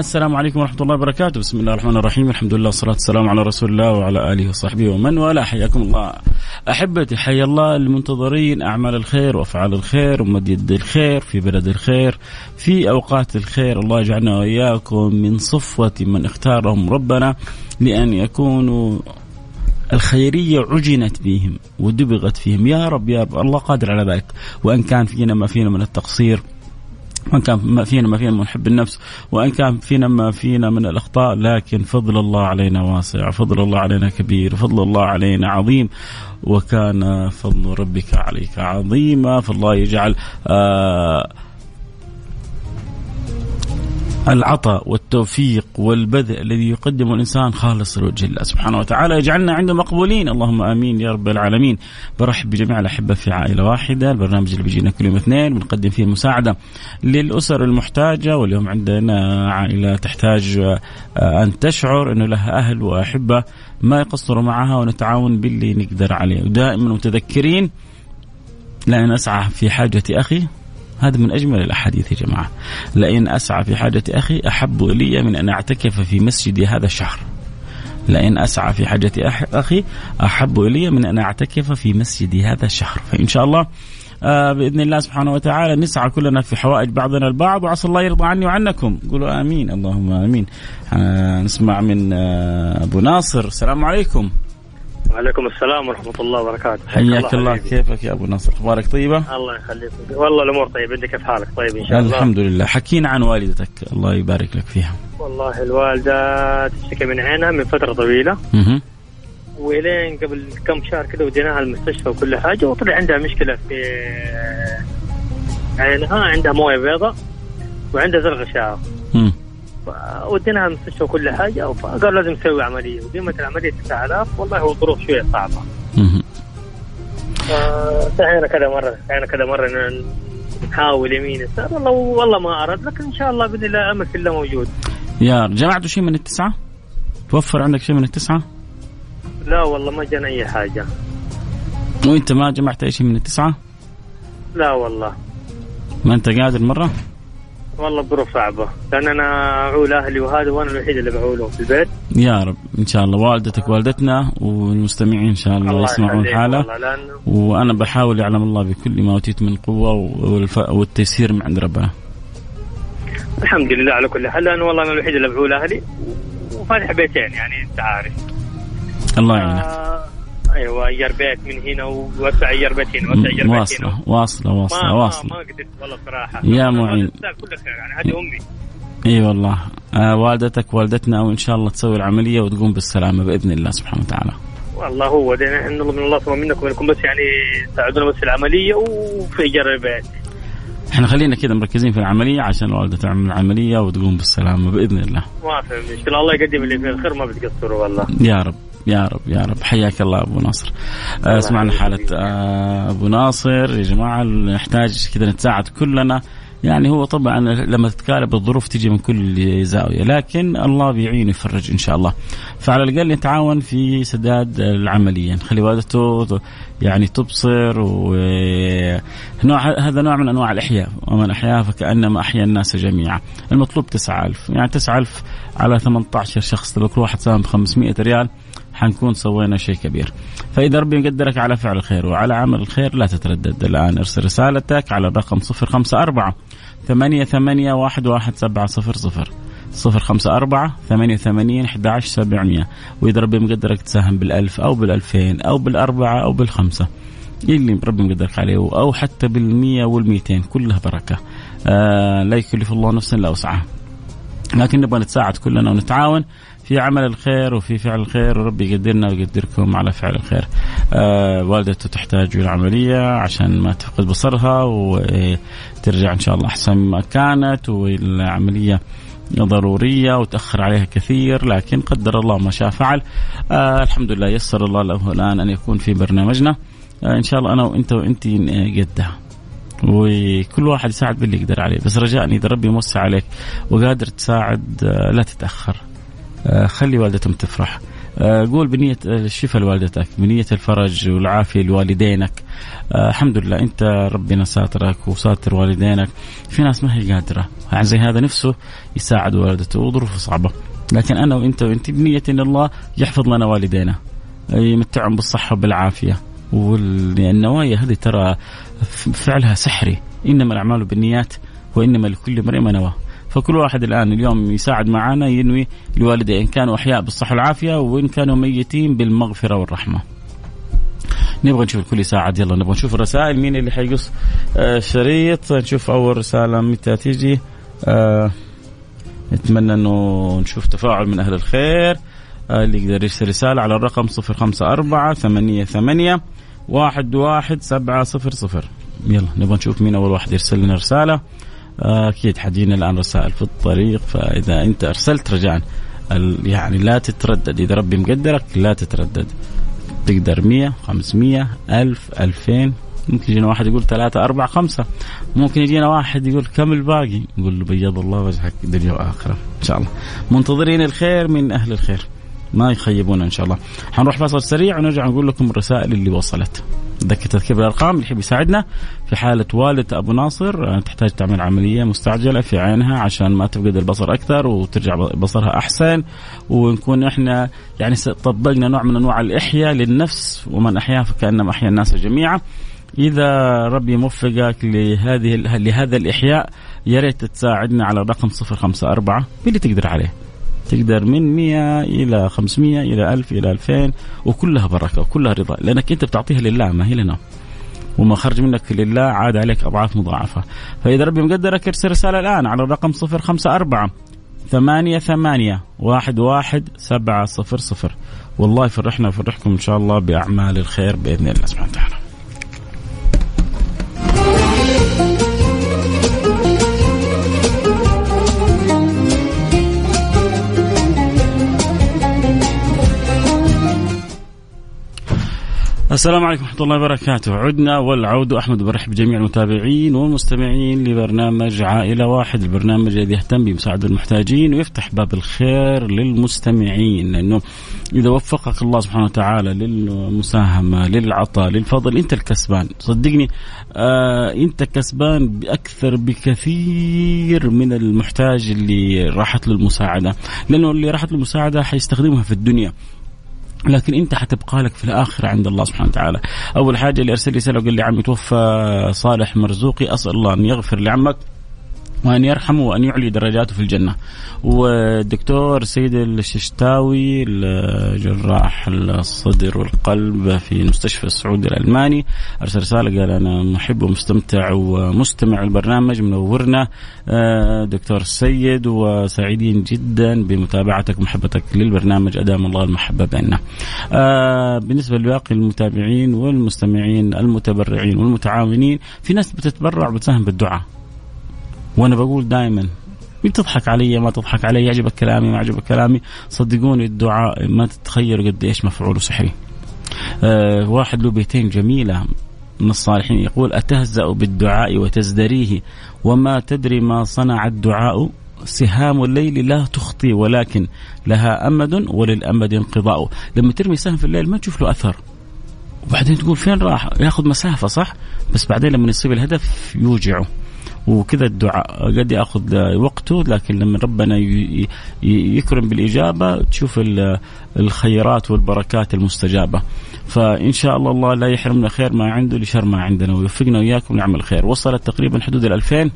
السلام عليكم ورحمة الله وبركاته. بسم الله الرحمن الرحيم. الحمد لله والصلاة والسلام على رسول الله وعلى آله وصحبه ومن والاه. حياكم الله. أحبتي حيا الله المنتظرين. أعمال الخير وأفعال الخير ومد يد الخير في بلد الخير في أوقات الخير. الله يجعلنا وإياكم من صفوة من اختارهم ربنا لأن يكونوا الخيرية عجنت بهم ودبغت فيهم. يا رب يا رب الله قادر على ذلك. وأن كان فينا ما فينا من التقصير وإن كان ما فينا ما فينا من حب النفس وإن كان فينا ما فينا من الأخطاء لكن فضل الله علينا واسع فضل الله علينا كبير فضل الله علينا عظيم وكان فضل ربك عليك عظيما فالله يجعل آه العطاء والتوفيق والبذل الذي يقدمه الإنسان خالص لوجه الله سبحانه وتعالى. يجعلنا عنده مقبولين. اللهم آمين يا رب العالمين. برحب بجميع الأحبة في عائلة واحدة. البرنامج اللي بيجينا كل يوم اثنين بنقدم فيه المساعده للأسر المحتاجة. واليوم عندنا عائلة تحتاج آه، أن تشعر إنه لها أهل وأحبة ما يقصروا معها ونتعاون باللي نقدر عليه. ودائما متذكرين لأن أسعى في حاجة أخي. هذا من أجمل الأحاديث يا جماعة. لئن أسعى في حاجة أخي أحب إلي من أن أعتكف في مسجدي هذا الشهر. لئن أسعى في حاجة أخي أحب إلي من أن أعتكف في مسجدي هذا الشهر. فإن شاء الله آه بإذن الله سبحانه وتعالى نسعى كلنا في حوائج بعضنا البعض وعسى الله يرضى عني وعنكم. قولوا آمين اللهم آمين. آه نسمع من آه أبو ناصر. السلام عليكم. وعليكم السلام ورحمة الله وبركاته. حياك الله كيفك يا أبو نصر أخبارك طيبة؟ الله يخليك. والله الأمور طيبة. أنت كيف حالك؟ طيب إن شاء الله. الحمد لله. حكينا عن والدتك. الله يبارك لك فيها. والله الوالدة تشتكي من عينها من فترة طويلة. مه. ولين قبل كم شهر كذا وديناها المستشفى وكل حاجة وطلع عندها مشكلة في عينها عندها موية بيضاء وعندها غشاء مم. وديناها المستشفى وكل حاجة فقال لازم نسوي عملية وديمة العملية 9000 والله هو ظروف شوية صعبة مه. سعينا كذا مرة سعينا كذا مرة نحاول يمين يسار والله والله ما اراد لكن إن شاء الله بإذن الله أمل في الله موجود يا جمعتوا شيء من التسعة؟ توفر عندك شيء من التسعة؟ لا والله ما جانا أي حاجة وإنت ما جمعت أي شيء من التسعة؟ لا والله ما أنت قادر مرة؟ والله ظروف صعبة. لأن أنا أعول أهلي وهذا وأنا الوحيد اللي بعولهم في البيت. يا رب. إن شاء الله. والدتك والدتنا والمستمعين إن شاء الله, يسمعون يخليك حاله وأنا بحاول يعلم الله بكل ما أوتيت من قوة والف- والتيسير من عند ربنا. الحمد لله على كل حال. لأنه والله أنا الوحيد اللي بعول أهلي. وفاتح بيتين يعني أنت عارف. الله يعينك. آه أيوه اير بيت من هنا ووسع اير بيت هنا وسع اير بيت هنا. واصلة واصلة ما واصلة ما, واصلة. ما قدرت والله صراحة. يا معين. يعني هذه أمي. إي والله. آه والدتك والدتنا وإن شاء الله تسوي العملية وتقوم بالسلامة بإذن الله سبحانه وتعالى. والله هو نحن نطلب من الله ثم منكم إنكم بس يعني تساعدونا بس العملية وفي إيجار البيت. إحنا خلينا كذا مركزين في العملية عشان الوالده تعمل العملية وتقوم بالسلامة بإذن الله. ما في مشكله الله يقدم اللي فيه الخير ما بتقصروا والله. يا رب. يا رب يا رب. حياك الله أبو ناصر. آه سمعنا حالة آه أبو ناصر. يا جماعة نحتاج كذا نتساعد كلنا. يعني هو طبعا لما تتكالب الظروف تجي من كل زاوية لكن الله بيعين ويفرج إن شاء الله. فعلى الأقل نتعاون في سداد العملية. نخلي والدته يعني تبصر ونوع هذا نوع من أنواع الإحياء. ومن احياها فكأنما أحيا الناس جميعا. المطلوب 9000 يعني 9000 على 18 شخص. لو كل واحد ساهم ب 500 ريال حنكون سوينا شيء كبير. فإذا ربي مقدرك على فعل الخير وعلى عمل الخير لا تتردد. الآن ارسل رسالتك على الرقم 054 ثمانية ثمانية واحد واحد سبعة صفر صفر. صفر خمسة أربعة ثمانية ثمانين أحد عشر سبعمية. وإذا ربي مقدرك تساهم بالألف أو بالألفين أو بالأربعة أو بالخمسة. اللي ربي مقدرك عليه أو حتى بالمية والميتين كلها بركة. آه لا يكلف الله نفسا إلا وسعها. لكن نبغى نتساعد كلنا ونتعاون. في عمل الخير وفي فعل الخير وربي يقدرنا ويقدركم على فعل الخير. آه والدته تحتاج إلى عملية عشان ما تفقد بصرها وترجع إن شاء الله أحسن ما كانت والعملية ضرورية وتأخر عليها كثير لكن قدر الله ما شاء فعل. آه الحمد لله يسر الله له الآن أن يكون في برنامجنا. آه إن شاء الله أنا وأنت وأنت قدها. وكل واحد يساعد باللي يقدر عليه بس رجاء إذا ربي موسع عليك وقادر تساعد آه، لا تتأخر. آه، خلي والدتهم تفرح. آه، قول بنية الشفاء لوالدتك بنية الفرج والعافية لوالدينك. الحمد لله أنت ربنا ساترك وساتر والدينك. في ناس ما هي قادرة يعني زي هذا نفسه يساعد والدته وظروفه صعبة. لكن أنا وأنت وأنت بنية أن الله يحفظ لنا والدينا. يمتعهم بالصحة وبالعافية. والنوايا هذه ترى فعلها سحري. إنما الأعمال بالنيات وإنما لكل امرئ ما نوى. فكل واحد الآن اليوم يساعد معنا ينوي لوالديه إن كانوا أحياء بالصحة والعافية وإن كانوا ميتين بالمغفرة والرحمة. نبغى نشوف الكل يساعد. يلا نبغى نشوف الرسائل. مين اللي حيقص؟ آه شريط. نشوف أول رسالة متى تيجي. آه نتمنى إنه نشوف تفاعل من أهل الخير. آه اللي يقدر يرسل رسالة على الرقم 054 ثمانية ثمانية واحد واحد سبعة صفر صفر. يلا نبغى نشوف مين أول واحد يرسل لنا رسالة. أكيد حجينا الآن رسائل في الطريق فإذا أنت أرسلت رجاء يعني لا تتردد إذا ربي مقدرك لا تتردد. تقدر 100 500 1000 2000 ممكن يجينا واحد يقول ثلاثة أربعة خمسة. ممكن يجينا واحد يقول كم الباقي؟ نقول له بيض الله وجهك دنيا وآخرة. إن شاء الله. منتظرين الخير من أهل الخير. ما يخيبونا إن شاء الله. حنروح فاصل سريع ونرجع نقول لكم الرسائل اللي وصلت. ذكر تذكير بالأرقام اللي يحب يساعدنا. في حالة والده أبو ناصر آه، تحتاج تعمل عملية مستعجلة في عينها عشان ما تفقد البصر أكثر وترجع بصرها أحسن. ونكون إحنا يعني طبقنا نوع من أنواع الإحياء للنفس ومن أحياها فكأنما أحيا الناس جميعا. إذا ربي موفقك لهذه لهذا الإحياء يا ريت تساعدنا على الرقم 054 باللي تقدر عليه. تقدر من 100 إلى 500 إلى 1000 إلى 2000 وكلها بركة وكلها رضا لأنك أنت بتعطيها لله ما هي لنا. وما خرج منك لله عاد عليك أضعاف مضاعفة. فإذا ربي مقدرك ارسل رساله الآن على الرقم 054 ثمانية ثمانية واحد واحد سبعة صفر صفر. والله يفرحنا ويفرحكم إن شاء الله بأعمال الخير بإذن الله سبحانه وتعالى. السلام عليكم ورحمة الله وبركاته. عدنا والعود أحمد برحب بجميع المتابعين والمستمعين لبرنامج عائلة واحد. البرنامج الذي يهتم بمساعدة المحتاجين ويفتح باب الخير للمستمعين. لأنه إذا وفقك الله سبحانه وتعالى للمساهمة للعطاء للفضل أنت الكسبان. صدقني آه أنت كسبان بأكثر بكثير من المحتاج اللي راحت له المساعدة. لأنه اللي راحت له المساعدة حيستخدمها في الدنيا. لكن انت حتبقى لك في الآخرة عند الله سبحانه وتعالى. أول حاجة اللي أرسل لي رساله وقال لي عمي توفى صالح مرزوقي أسأل الله أن يغفر لعمك وأن يرحمه وأن يعلي درجاته في الجنة. والدكتور سيد الششتاوي جراح الصدر والقلب في المستشفى السعودي الألماني أرسل رسالة قال أنا محب ومستمتع ومستمع البرنامج منورنا آه، دكتور السيد وسعيدين جدا بمتابعتك ومحبتك للبرنامج. أدام الله المحبة بيننا. آه، بالنسبة لباقي المتابعين والمستمعين المتبرعين والمتعاونين في ناس بتتبرع وبتساهم بالدعاء. وأنا بقول دائما تضحك علي؟ ما تضحك علي يعجبك كلامي ما يعجبك كلامي. صدقوني الدعاء ما تتخيلوا قد إيش مفعوله سحري أه واحد له بيتين جميلة من الصالحين يقول أتهزأ بالدعاء وتزدريه وما تدري ما صنع الدعاء سهام الليل لا تخطي ولكن لها أمد وللأمد انقضاء. لما ترمي سهم في الليل ما تشوف له أثر. وبعدين تقول فين راح؟ ياخذ مسافة صح؟ بس بعدين لما يصيب الهدف يوجعه. وكذا الدعاء. قد يأخذ وقته لكن لما ربنا يكرم بالإجابة تشوف الخيرات والبركات المستجابة. فإن شاء الله الله لا يحرمنا خير ما عنده لشر ما عندنا ويوفقنا وإياكم نعمل خير وصلت تقريبا حدود ال 2000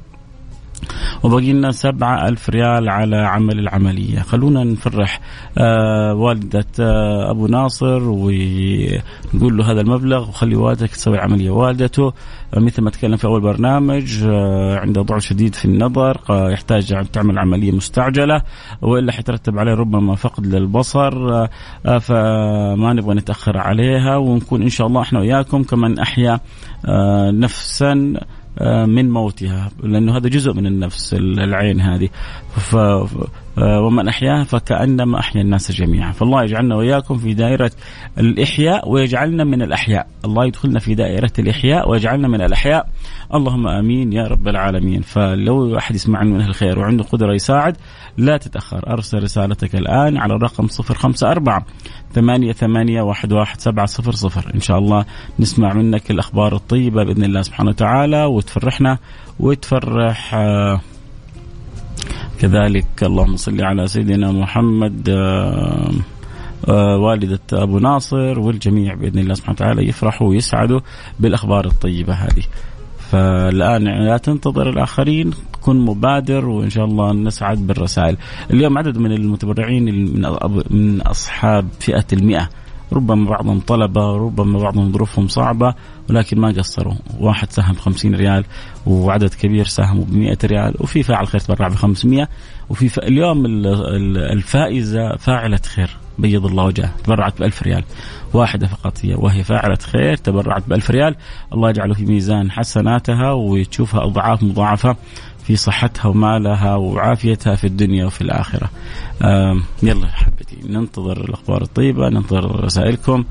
وبقي لنا سبعة ألف ريال على عمل العملية. خلونا نفرح آه والدة آه أبو ناصر ونقول له هذا المبلغ وخلي والدك تسوي العملية والدته آه مثل ما تكلم في أول برنامج آه عنده ضعف شديد في النظر آه يحتاج أن تعمل عملية مستعجلة وإلا حيترتب عليه ربما فقد للبصر آه, آه، فما نبغى نتأخر عليها ونكون إن شاء الله إحنا وياكم كمن أحيا آه نفسا من موتها لأنه هذا جزء من النفس العين هذه. آه، ومن أحياها فكأنما أحيا الناس جميعا. فالله يجعلنا وإياكم في دائرة الإحياء ويجعلنا من الأحياء. الله يدخلنا في دائرة الإحياء ويجعلنا من الأحياء. اللهم آمين يا رب العالمين. فلو أحد يسمع من أهل الخير وعنده قدرة يساعد لا تتأخر. أرسل رسالتك الآن على الرقم 054 ثمانية ثمانية واحد واحد سبعة صفر صفر. إن شاء الله نسمع منك الأخبار الطيبة بإذن الله سبحانه وتعالى وتفرحنا وتفرح آه كذلك اللهم صل على سيدنا محمد آه آه والدة أبو ناصر والجميع بإذن الله سبحانه وتعالى يفرحوا ويسعدوا بالأخبار الطيبة هذه. فالآن لا تنتظر الآخرين كن مبادر وإن شاء الله نسعد بالرسائل. اليوم عدد من المتبرعين من أصحاب فئة المئة. ربما بعضهم طلبة ربما بعضهم ظروفهم صعبة ولكن ما قصروا. واحد ساهم 50 ريال وعدد كبير ساهموا ب 100 ريال وفي فاعل خير تبرع ب 500 وفي ف... اليوم الفائزة فاعلة خير بيض الله وجهها تبرعت ب 1000 ريال. واحدة فقط هي وهي فاعلة خير تبرعت ب 1000 ريال. الله يجعله في ميزان حسناتها وتشوفها أضعاف مضاعفة. في صحتها ومالها وعافيتها في الدنيا وفي الآخرة. يلا حبيبتي ننتظر الأخبار الطيبة ننتظر رسائلكم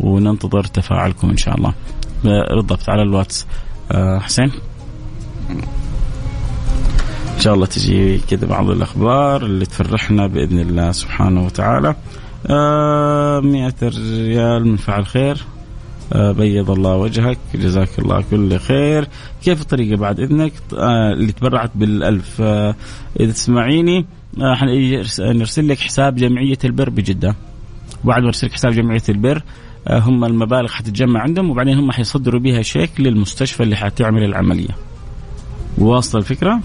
وننتظر تفاعلكم إن شاء الله. بالضبط على الواتس. أه حسين؟ إن شاء الله تجي كذا بعض الأخبار اللي تفرحنا بإذن الله سبحانه وتعالى. آه مئة ريال من فعل خير. آه بيض الله وجهك جزاك الله كل خير. كيف الطريقة بعد إذنك؟ آه اللي تبرعت بالألف. آه إذا تسمعيني آه نرسل لك حساب جمعية البر بجدة. بعد ما نرسل لك حساب جمعية البر آه هم المبالغ حتتجمع عندهم وبعدين هم حيصدروا بها شيك للمستشفى اللي حتعمل العملية. واصل الفكرة؟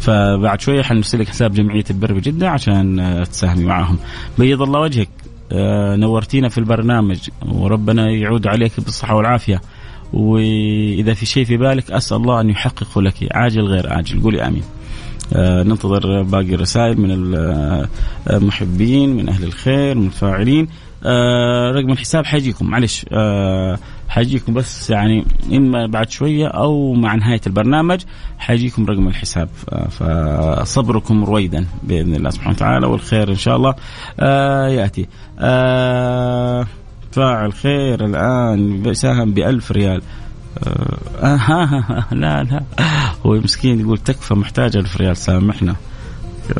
فبعد شوية حنرسل لك حساب جمعية البر بجدة عشان تساهمي معاهم. بيض الله وجهك. نورتينا في البرنامج. وربنا يعود عليك بالصحة والعافية. وإذا في شيء في بالك أسأل الله أن يحققه لك. عاجل غير أجل قولي آمين. آه ننتظر باقي الرسائل من المحبين من أهل الخير من الفاعلين. آه رقم الحساب حيجيكم. معلش آه حيجيكم بس يعني إما بعد شوية أو مع نهاية البرنامج حيجيكم رقم الحساب. فصبركم رويدا بإذن الله سبحانه وتعالى والخير إن شاء الله آه يأتي. آه فاعل خير الآن ساهم ب ريال. آه آه لا لا. هو مسكين يقول تكفى محتاج ألف ريال سامحنا.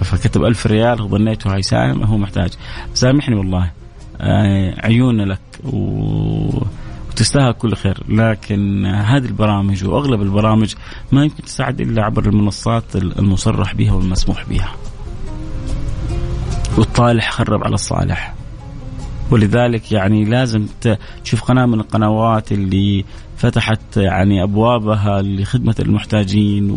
فكتب ألف ريال ظنيته هيساهم هو محتاج. سامحني والله. آه عيون لك و وتستاهل كل خير لكن هذه البرامج وأغلب البرامج ما يمكن تساعد إلا عبر المنصات المصرح بها والمسموح بها. والطالح خرب على الصالح. ولذلك يعني لازم تشوف قناة من القنوات اللي فتحت يعني أبوابها لخدمة المحتاجين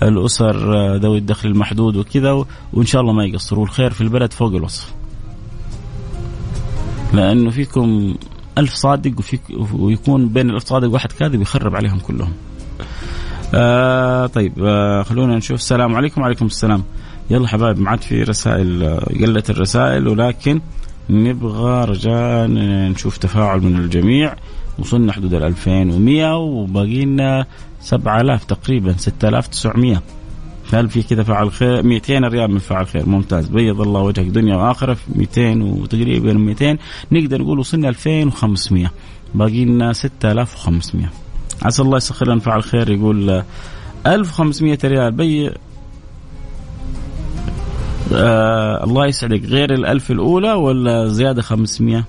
والاسر ذوي الدخل المحدود وكذا وإن شاء الله ما يقصروا الخير في البلد فوق الوصف. لأنه فيكم ألف صادق وفيك ويكون بين الألف صادق واحد كاذب يخرب عليهم كلهم. آه طيب آه خلونا نشوف. السلام عليكم. وعليكم السلام. يلا حبايب ما عاد في رسائل قلت الرسائل ولكن نبغى رجاء نشوف تفاعل من الجميع. وصلنا حدود ال 2100 وباقي لنا 7000 تقريبا 6900 هل في كذا فعل خير؟ 200 ريال من فعل خير. ممتاز. بيض الله وجهك دنيا وآخرة. في 200 وتقريبا 200 نقدر نقول وصلنا 2500 باقي لنا 6500 عسى الله يسخر لنا فعل خير. يقول 1500 ريال. بي آه الله يسعدك. غير الألف الأولى ولا زيادة 500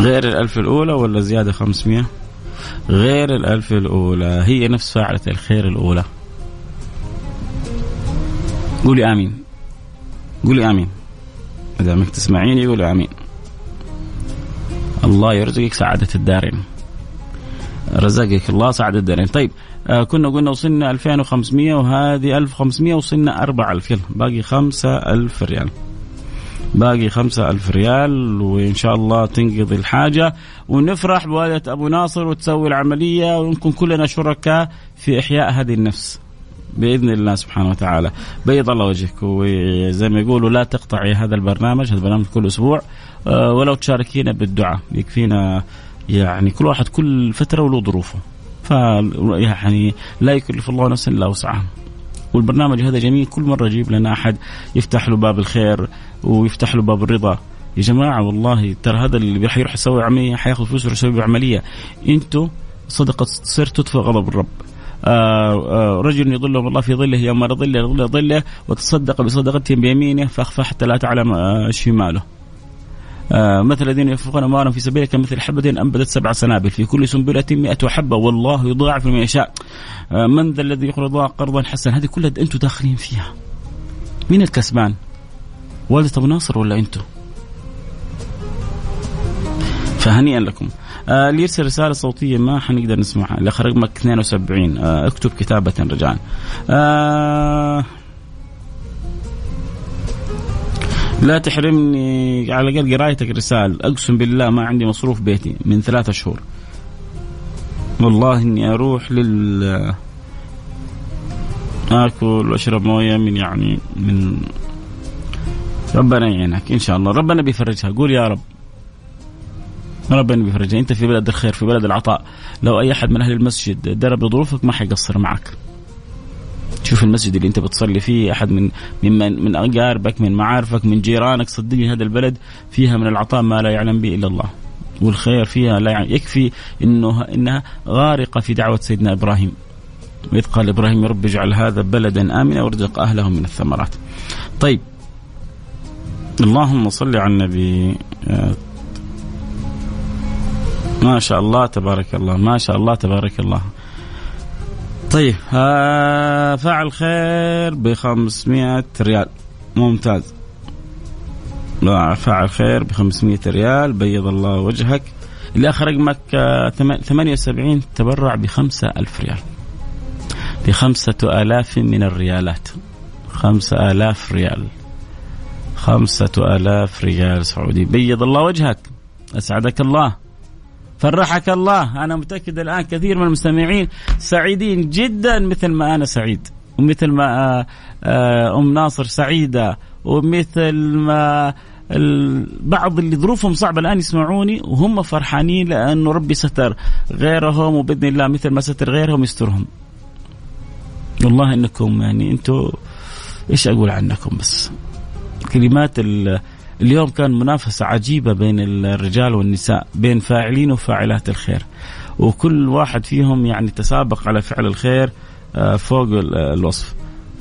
غير الألف الأولى ولا زيادة 500 غير الألف الأولى. هي نفس فاعلة الخير الأولى. قولي آمين. قولي آمين. إذا منك تسمعيني قولي آمين. الله يرزقك سعادة الدارين. رزقك الله سعادة الدارين. طيب آه كنا قلنا وصلنا 2500 وهذه 1500 وصلنا 4000 يلا باقي 5000 ريال. باقي خمسة ألف ريال وإن شاء الله تنقضي الحاجة. ونفرح بوالدة أبو ناصر وتسوي العملية ونكون كلنا شركاء في إحياء هذه النفس. بإذن الله سبحانه وتعالى. بيض الله وجهك وزي ما يقولوا لا تقطعي هذا البرنامج هذا البرنامج كل أسبوع. آه، ولو تشاركينا بالدعاء يكفينا يعني كل واحد كل فترة وله ظروفه. ف يعني لا يكلف الله نفسا إلا وسعها. والبرنامج هذا جميل. كل مرة يجيب لنا أحد يفتح له باب الخير ويفتح له باب الرضا. يا جماعة والله ترى هذا اللي حيروح يسوي عملية حياخذ فلوس ويروح يسوي عملية. أنتم صدقة سر تطفئ غضب الرب. آه آه رجل يظلهم الله في ظله يوم لا ظل ظله ظله وتصدق بصدقته بيمينه فأخفى حتى لا تعلم آه شماله مثل الذين ينفقون أموالهم في سبيلك كمثل حبة أنبتت سبع سنابل في كل سنبلة 100 حبة والله يضاعف لمن يشاء. آه من ذا الذي يقرض الله قرضا حسنا؟ هذه كلها أنتم داخلين فيها. مين الكسبان؟ والدة أبو ناصر ولا أنتم؟ فهنيئا لكم. آه اللي يرسل رسالة صوتية ما حنقدر نسمعها. الاخ رقمك 72 آه اكتب كتابة رجاء. آه لا تحرمني على الاقل قرايتك رسال أقسم بالله ما عندي مصروف بيتي من ثلاثة شهور. والله إني أروح لل آكل وأشرب موية من يعني من ربنا يعينك إن شاء الله. ربنا بيفرجها. قول يا رب. ربنا بيفرجها. أنت في بلد الخير في بلد العطاء. لو أي أحد من أهل المسجد درب ظروفك ما حيقصر معك. شوف المسجد اللي انت بتصلي فيه أحد من من من أقاربك من معارفك من جيرانك صدقني هذا البلد فيها من العطاء ما لا يعلم به إلا الله. والخير فيها لا يعني يكفي انه إنها غارقة في دعوة سيدنا إبراهيم. وإذ قال إبراهيم رب اجعل هذا بلدا آمنا وارزق أهله من الثمرات. طيب. اللهم صل على النبي. ما شاء الله تبارك الله. ما شاء الله تبارك الله. طيب آه فعل خير ب 500 ريال. ممتاز. لا فعل خير ب 500 ريال. بيض الله وجهك. اللي آخر رقمك آه 78 تبرع ب 5000 ريال. ب 5000 من الريالات. 5000 ريال. 5000 ريال سعودي. بيض الله وجهك. أسعدك الله. فرحك الله. أنا متأكد الآن كثير من المستمعين سعيدين جدا مثل ما أنا سعيد ومثل ما أم ناصر سعيدة ومثل ما بعض اللي ظروفهم صعبة الآن يسمعوني وهم فرحانين لأنه ربي ستر غيرهم وبإذن الله مثل ما ستر غيرهم يسترهم. والله إنكم يعني أنتم إيش أقول عنكم بس؟ كلمات اليوم كان منافسة عجيبة بين الرجال والنساء بين فاعلين وفاعلات الخير. وكل واحد فيهم يعني تسابق على فعل الخير فوق الوصف.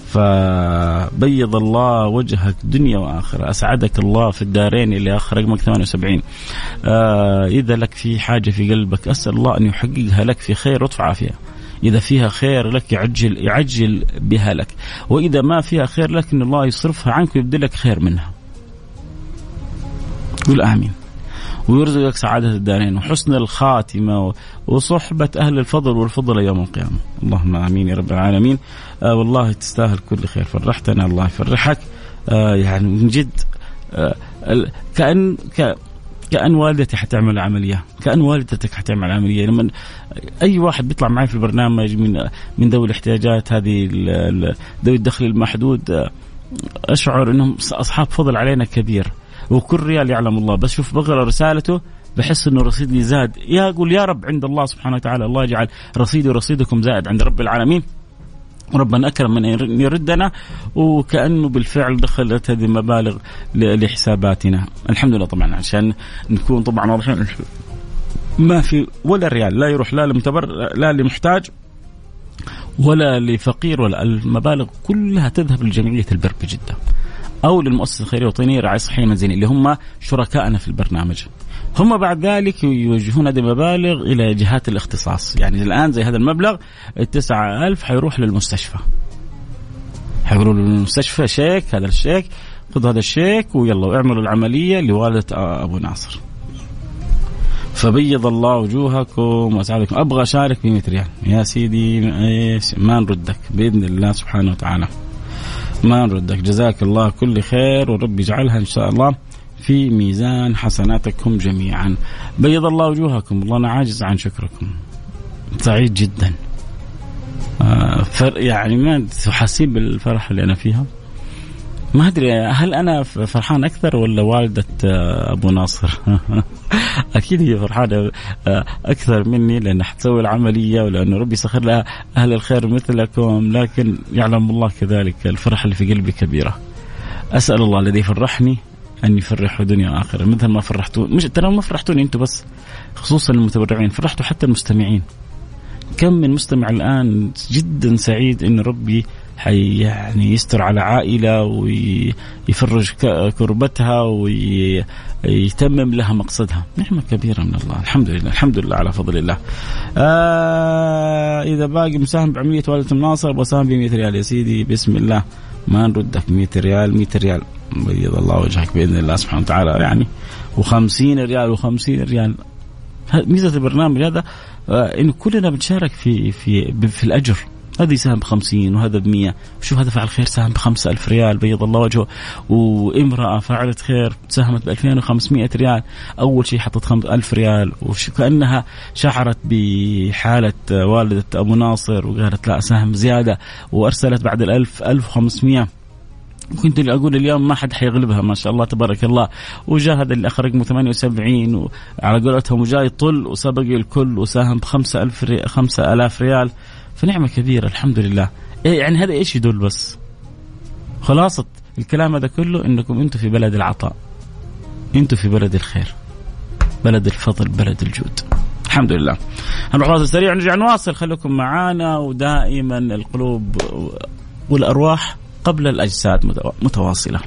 فبيض الله وجهك دنيا وآخرة. أسعدك الله في الدارين اللي آخر رقمك 78 آه إذا لك في حاجة في قلبك أسأل الله أن يحققها لك في خير لطف عافيه إذا فيها خير لك يعجل يعجل بها لك. وإذا ما فيها خير لك إن الله يصرفها عنك ويبدلك خير منها. قل آمين. ويرزقك سعادة الدارين وحسن الخاتمة وصحبة أهل الفضل والفضل يوم القيامة. اللهم آمين يا رب العالمين. آه والله تستاهل كل خير. فرحتنا الله يفرحك. آه يعني من جد آه كأن ك كأن والدتي حتعمل عملية. كأن والدتك حتعمل عملية. لما أي واحد بيطلع معي في البرنامج من من ذوي الاحتياجات هذه ذوي الدخل المحدود أشعر أنهم أصحاب فضل علينا كبير. وكل ريال يعلم الله. بس شوف بقرأ رسالته بحس إنه رصيدي زاد. يا أقول يا رب عند الله سبحانه وتعالى الله يجعل رصيدي ورصيدكم زائد عند رب العالمين. ربنا أكرم من ان يردنا وكأنه بالفعل دخلت هذه المبالغ لحساباتنا. الحمد لله طبعا عشان نكون طبعا واضحين. ما في ولا ريال لا يروح لا لمتبر لا لمحتاج ولا لفقير ولا المبالغ كلها تذهب لجمعية البر بجده أو للمؤسسة الخيرية الوطنيه رعاية صحية منزليه اللي هم شركائنا في البرنامج. هم بعد ذلك يوجهون هذه المبالغ إلى جهات الاختصاص، يعني الآن زي هذا المبلغ التسعة ألف حيروح للمستشفى. حيقولوا للمستشفى شيك هذا الشيك خذ هذا الشيك ويلا واعملوا العملية لوالده أبو ناصر. فبيض الله وجوهكم واسعدكم أبغى أشارك ب 100 ريال يا سيدي ما نردك بإذن الله سبحانه وتعالى. ما نردك. جزاك الله كل خير ورب يجعلها إن شاء الله في ميزان حسناتكم جميعا. بيض الله وجوهكم. والله أنا عاجز عن شكركم. سعيد جدا. آه يعني ما تحسين بالفرح اللي أنا فيها. ما أدري هل أنا فرحان أكثر ولا والدة آه، أبو ناصر؟ أكيد هي فرحانة آه، أكثر مني لأن حتسوي العملية ولأنه ربي سخر لها أهل الخير مثلكم لكن يعلم الله كذلك الفرحه اللي في قلبي كبيرة. أسأل الله الذي فرحني أن يفرح دنيا وآخرة مثل ما فرحتوا مش ترى ما فرحتوني أنتم بس خصوصا المتبرعين فرحتوا حتى المستمعين. كم من مستمع الآن جدا سعيد إن ربي حي يعني يستر على عائلة ويفرج كربتها ويتمم لها مقصدها. نعمة كبيرة من الله. الحمد لله. الحمد لله على فضل الله. آه إذا باقي مساهم بعملية والدة الناصر بساهم ب 100 ريال. يا سيدي بسم الله. ما نردك. 100 ريال 100 ريال. بيض الله وجهك بإذن الله سبحانه وتعالى. يعني و50 ريال و50 ريال. ميزة البرنامج هذا آه انه كلنا بنشارك في في في الأجر. هذا يساهم ب 50 وهذا ب 100 شوف هذا فعل خير ساهم ب 5000 ريال بيض الله وجهه. وامرأة فعلة خير ساهمت ب 2500 ريال. أول شيء حطت 1000 ريال وكانها شعرت بحالة والدة أبو ناصر وقالت لا اساهم زيادة وأرسلت بعد ال 1000 1500 كنت أقول اليوم ما حد حيغلبها ما شاء الله تبارك الله. وجاء هذا الاخ رقمه 78 وعلى قولتهم وجاي يطل وسبق الكل وساهم ب 5000 5000 ريال. فنعمة كبيرة الحمد لله إيه يعني هذا إيش يدل بس؟ خلاصة الكلام هذا كله إنكم أنتم في بلد العطاء. أنتم في بلد الخير. بلد الفضل بلد الجود. الحمد لله نروح فاصل سريع؟ نرجع نواصل. خليكم معانا ودائما القلوب والأرواح قبل الأجساد متواصلة.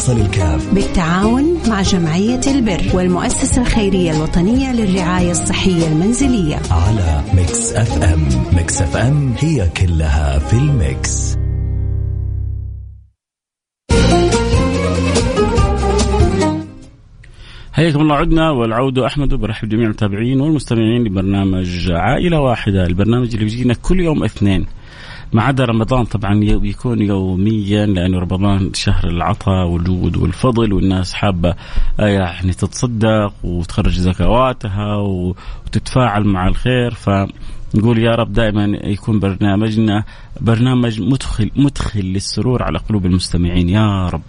فيصل الكاف. بالتعاون مع جمعية البر والمؤسسة الخيرية الوطنية للرعاية الصحية المنزلية. على Mix FM. Mix FM هي كلها في ال mix. حياكم الله عدنا والعودة أحمد وبرحب جميع المتابعين والمستمعين لبرنامج عائلة واحدة البرنامج اللي بيجينا كل يوم اثنين. ما عدا رمضان طبعا بيكون يوميا لأنه رمضان شهر العطاء والجود والفضل والناس حابة آه، يعني تتصدق وتخرج زكواتها وتتفاعل مع الخير. ف نقول يا رب دائما يكون برنامجنا برنامج مدخل مدخل للسرور على قلوب المستمعين. يا رب.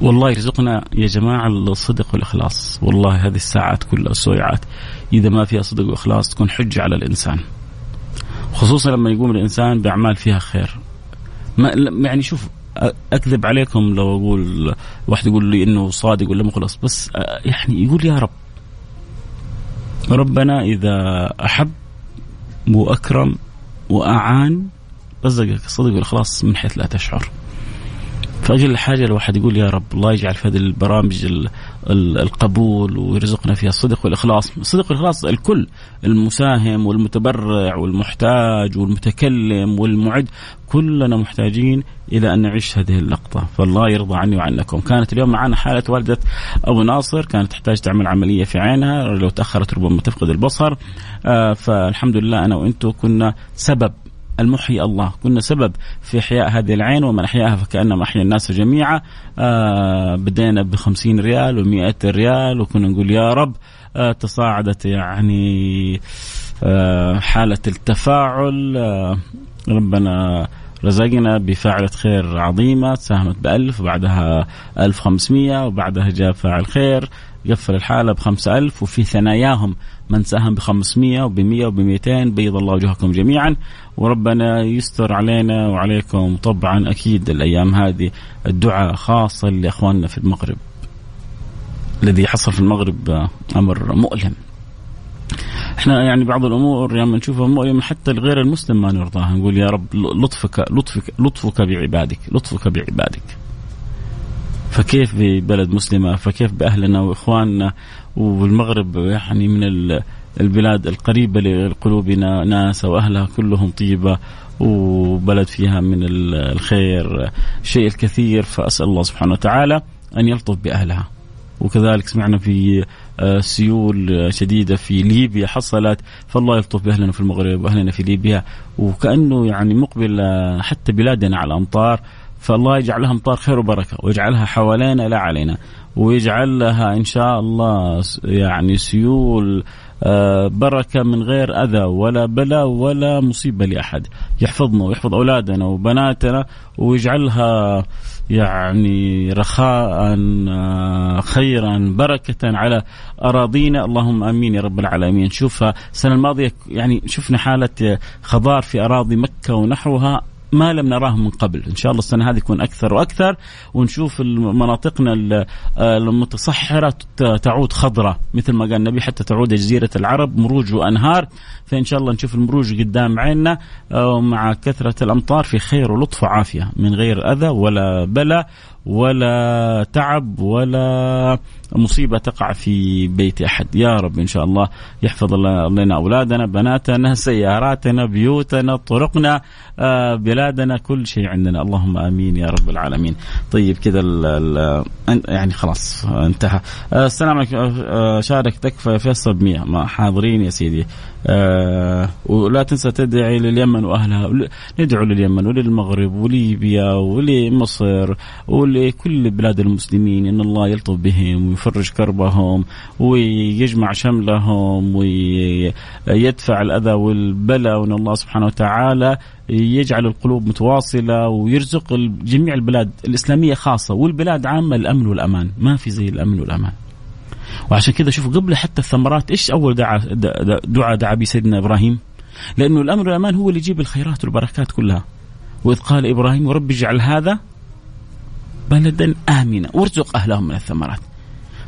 والله يرزقنا يا جماعة الصدق والإخلاص. والله هذه الساعات كلها السويعات إذا ما فيها صدق وإخلاص تكون حجة على الإنسان. خصوصا لما يقوم الإنسان بأعمال فيها خير. ما يعني شوف أكذب عليكم لو أقول واحد يقول لي إنه صادق ولا مخلص بس يعني يقول يا رب. ربنا إذا أحب وأكرم وأعان رزقك الصدق والاخلاص من حيث لا تشعر. فأجل حاجة الواحد يقول يا رب الله يجعل في هذه البرامج القبول ويرزقنا فيها الصدق والإخلاص، الصدق والإخلاص الكل المساهم والمتبرع والمحتاج والمتكلم والمعد كلنا محتاجين إلى أن نعيش هذه اللقطة، فالله يرضى عني وعنكم، كانت اليوم معنا حالة والدة أبو ناصر كانت تحتاج تعمل عملية في عينها، لو تأخرت ربما تفقد البصر، آه فالحمد لله أنا وأنتم كنا سبب المحيي الله. كنا سبب في إحياء هذه العين ومن أحياها فكأنما أحيا الناس جميعا. آه بدينا ب ريال و100 ريال وكنا نقول يا رب آه تصاعدت يعني آه حالة التفاعل. آه ربنا رزقنا بفاعلة خير عظيمة ساهمت بألف وبعدها ألف خمسمية وبعدها جاء فاعل خير. قفل الحالة بخمسة ألف وفي ثناياهم من ساهم ب 500 وب 100 وب 200 بيض الله وجوهكم جميعا. وربنا يستر علينا وعليكم طبعا. أكيد الأيام هذه الدعاء خاصة لإخواننا في المغرب. الذي حصل في المغرب أمر مؤلم. إحنا يعني بعض الأمور لما يعني نشوفها مؤلمة حتى لغير المسلم ما نرضاها. نقول يا رب لطفك لطفك لطفك بعبادك لطفك بعبادك. فكيف ببلد مسلمة؟ فكيف بأهلنا وإخواننا؟ والمغرب يعني من البلاد القريبة لقلوبنا ناس وأهلها كلهم طيبة وبلد فيها من الخير شيء الكثير. فأسأل الله سبحانه وتعالى أن يلطف بأهلها. وكذلك سمعنا في آه، سيول شديدة في ليبيا حصلت. فالله يلطف بأهلنا في المغرب وأهلنا في ليبيا. وكأنه يعني مقبل حتى بلادنا على الأمطار. فالله يجعلها امطار خير وبركة ويجعلها حوالينا لا علينا ويجعل لها إن شاء الله يعني سيول آه، بركة من غير أذى ولا بلاء ولا مصيبة لأحد. يحفظنا ويحفظ أولادنا وبناتنا ويجعلها يعني رخاء آه، خيرا بركة على أراضينا. اللهم آمين يا رب العالمين. شوفها السنة الماضية يعني شفنا حالة خضار في أراضي مكة ونحوها. ما لم نراه من قبل. إن شاء الله السنة هذه يكون أكثر وأكثر ونشوف مناطقنا المتصحرة تعود خضراء مثل ما قال النبي حتى تعود جزيرة العرب مروج وأنهار. فإن شاء الله نشوف المروج قدام عيننا ومع كثرة الأمطار في خير ولطف وعافية من غير أذى ولا بلاء ولا تعب ولا مصيبة تقع في بيت أحد. يا رب إن شاء الله يحفظ لنا أولادنا بناتنا سياراتنا بيوتنا طرقنا آه، بلادنا كل شيء عندنا. اللهم آمين يا رب العالمين. طيب كذا يعني خلاص انتهى. آه، السلام عليكم. آه، شارك تكفى فيصل بمية. حاضرين يا سيدي. ولا تنسى تدعي لليمن وأهلها. ندعو لليمن وللمغرب وليبيا ولمصر ولكل بلاد المسلمين إن الله يلطف بهم ويفرج كربهم ويجمع شملهم ويدفع الأذى والبلاء وأن الله سبحانه وتعالى يجعل القلوب متواصلة ويرزق جميع البلاد الإسلامية خاصة والبلاد عامة الأمن والأمان ما في زي الأمن والأمان وعشان كذا شوفوا قبل حتى الثمرات إيش أول دعاء دعاء دعا به سيدنا إبراهيم؟ لأنه الامر والأمان هو اللي يجيب الخيرات والبركات كلها. وإذ قال إبراهيم رب اجعل هذا بلدا آمنا وارزق اهله من الثمرات.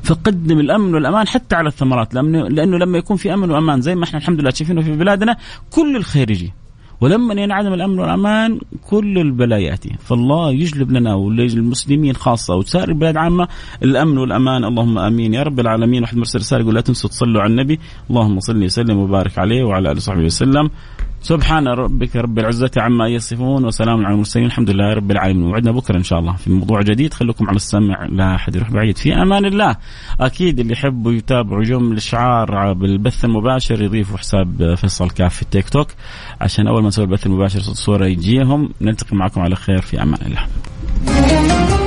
فقدم الأمن والأمان حتى على الثمرات لأنه لما يكون في أمن وأمان زي ما إحنا الحمد لله شايفينه في بلادنا كل الخير يجي. ولما ينعدم الأمن والأمان كل البلاء يأتي. فالله يجلب لنا وللمسلمين خاصة وسائر البلاد عامة الأمن والأمان. اللهم آمين. يا رب العالمين. واحد مرسل رسالة يقول لا تنسوا تصلوا على النبي. اللهم صل وسلم وبارك عليه وعلى آله وصحبه وسلم. سبحان ربك رب العزة عما يصفون وسلام على المرسلين الحمد لله رب العالمين. وعدنا بكرة إن شاء الله في موضوع جديد. خليكم على السمع لا أحد يروح بعيد. في أمان الله. أكيد اللي يحبوا يتابعوا جمل الإشعار بالبث المباشر يضيفوا حساب فيصل كاف في التيك توك. عشان أول ما نسوي البث المباشر صورة يجيهم نلتقي معكم على خير. في أمان الله.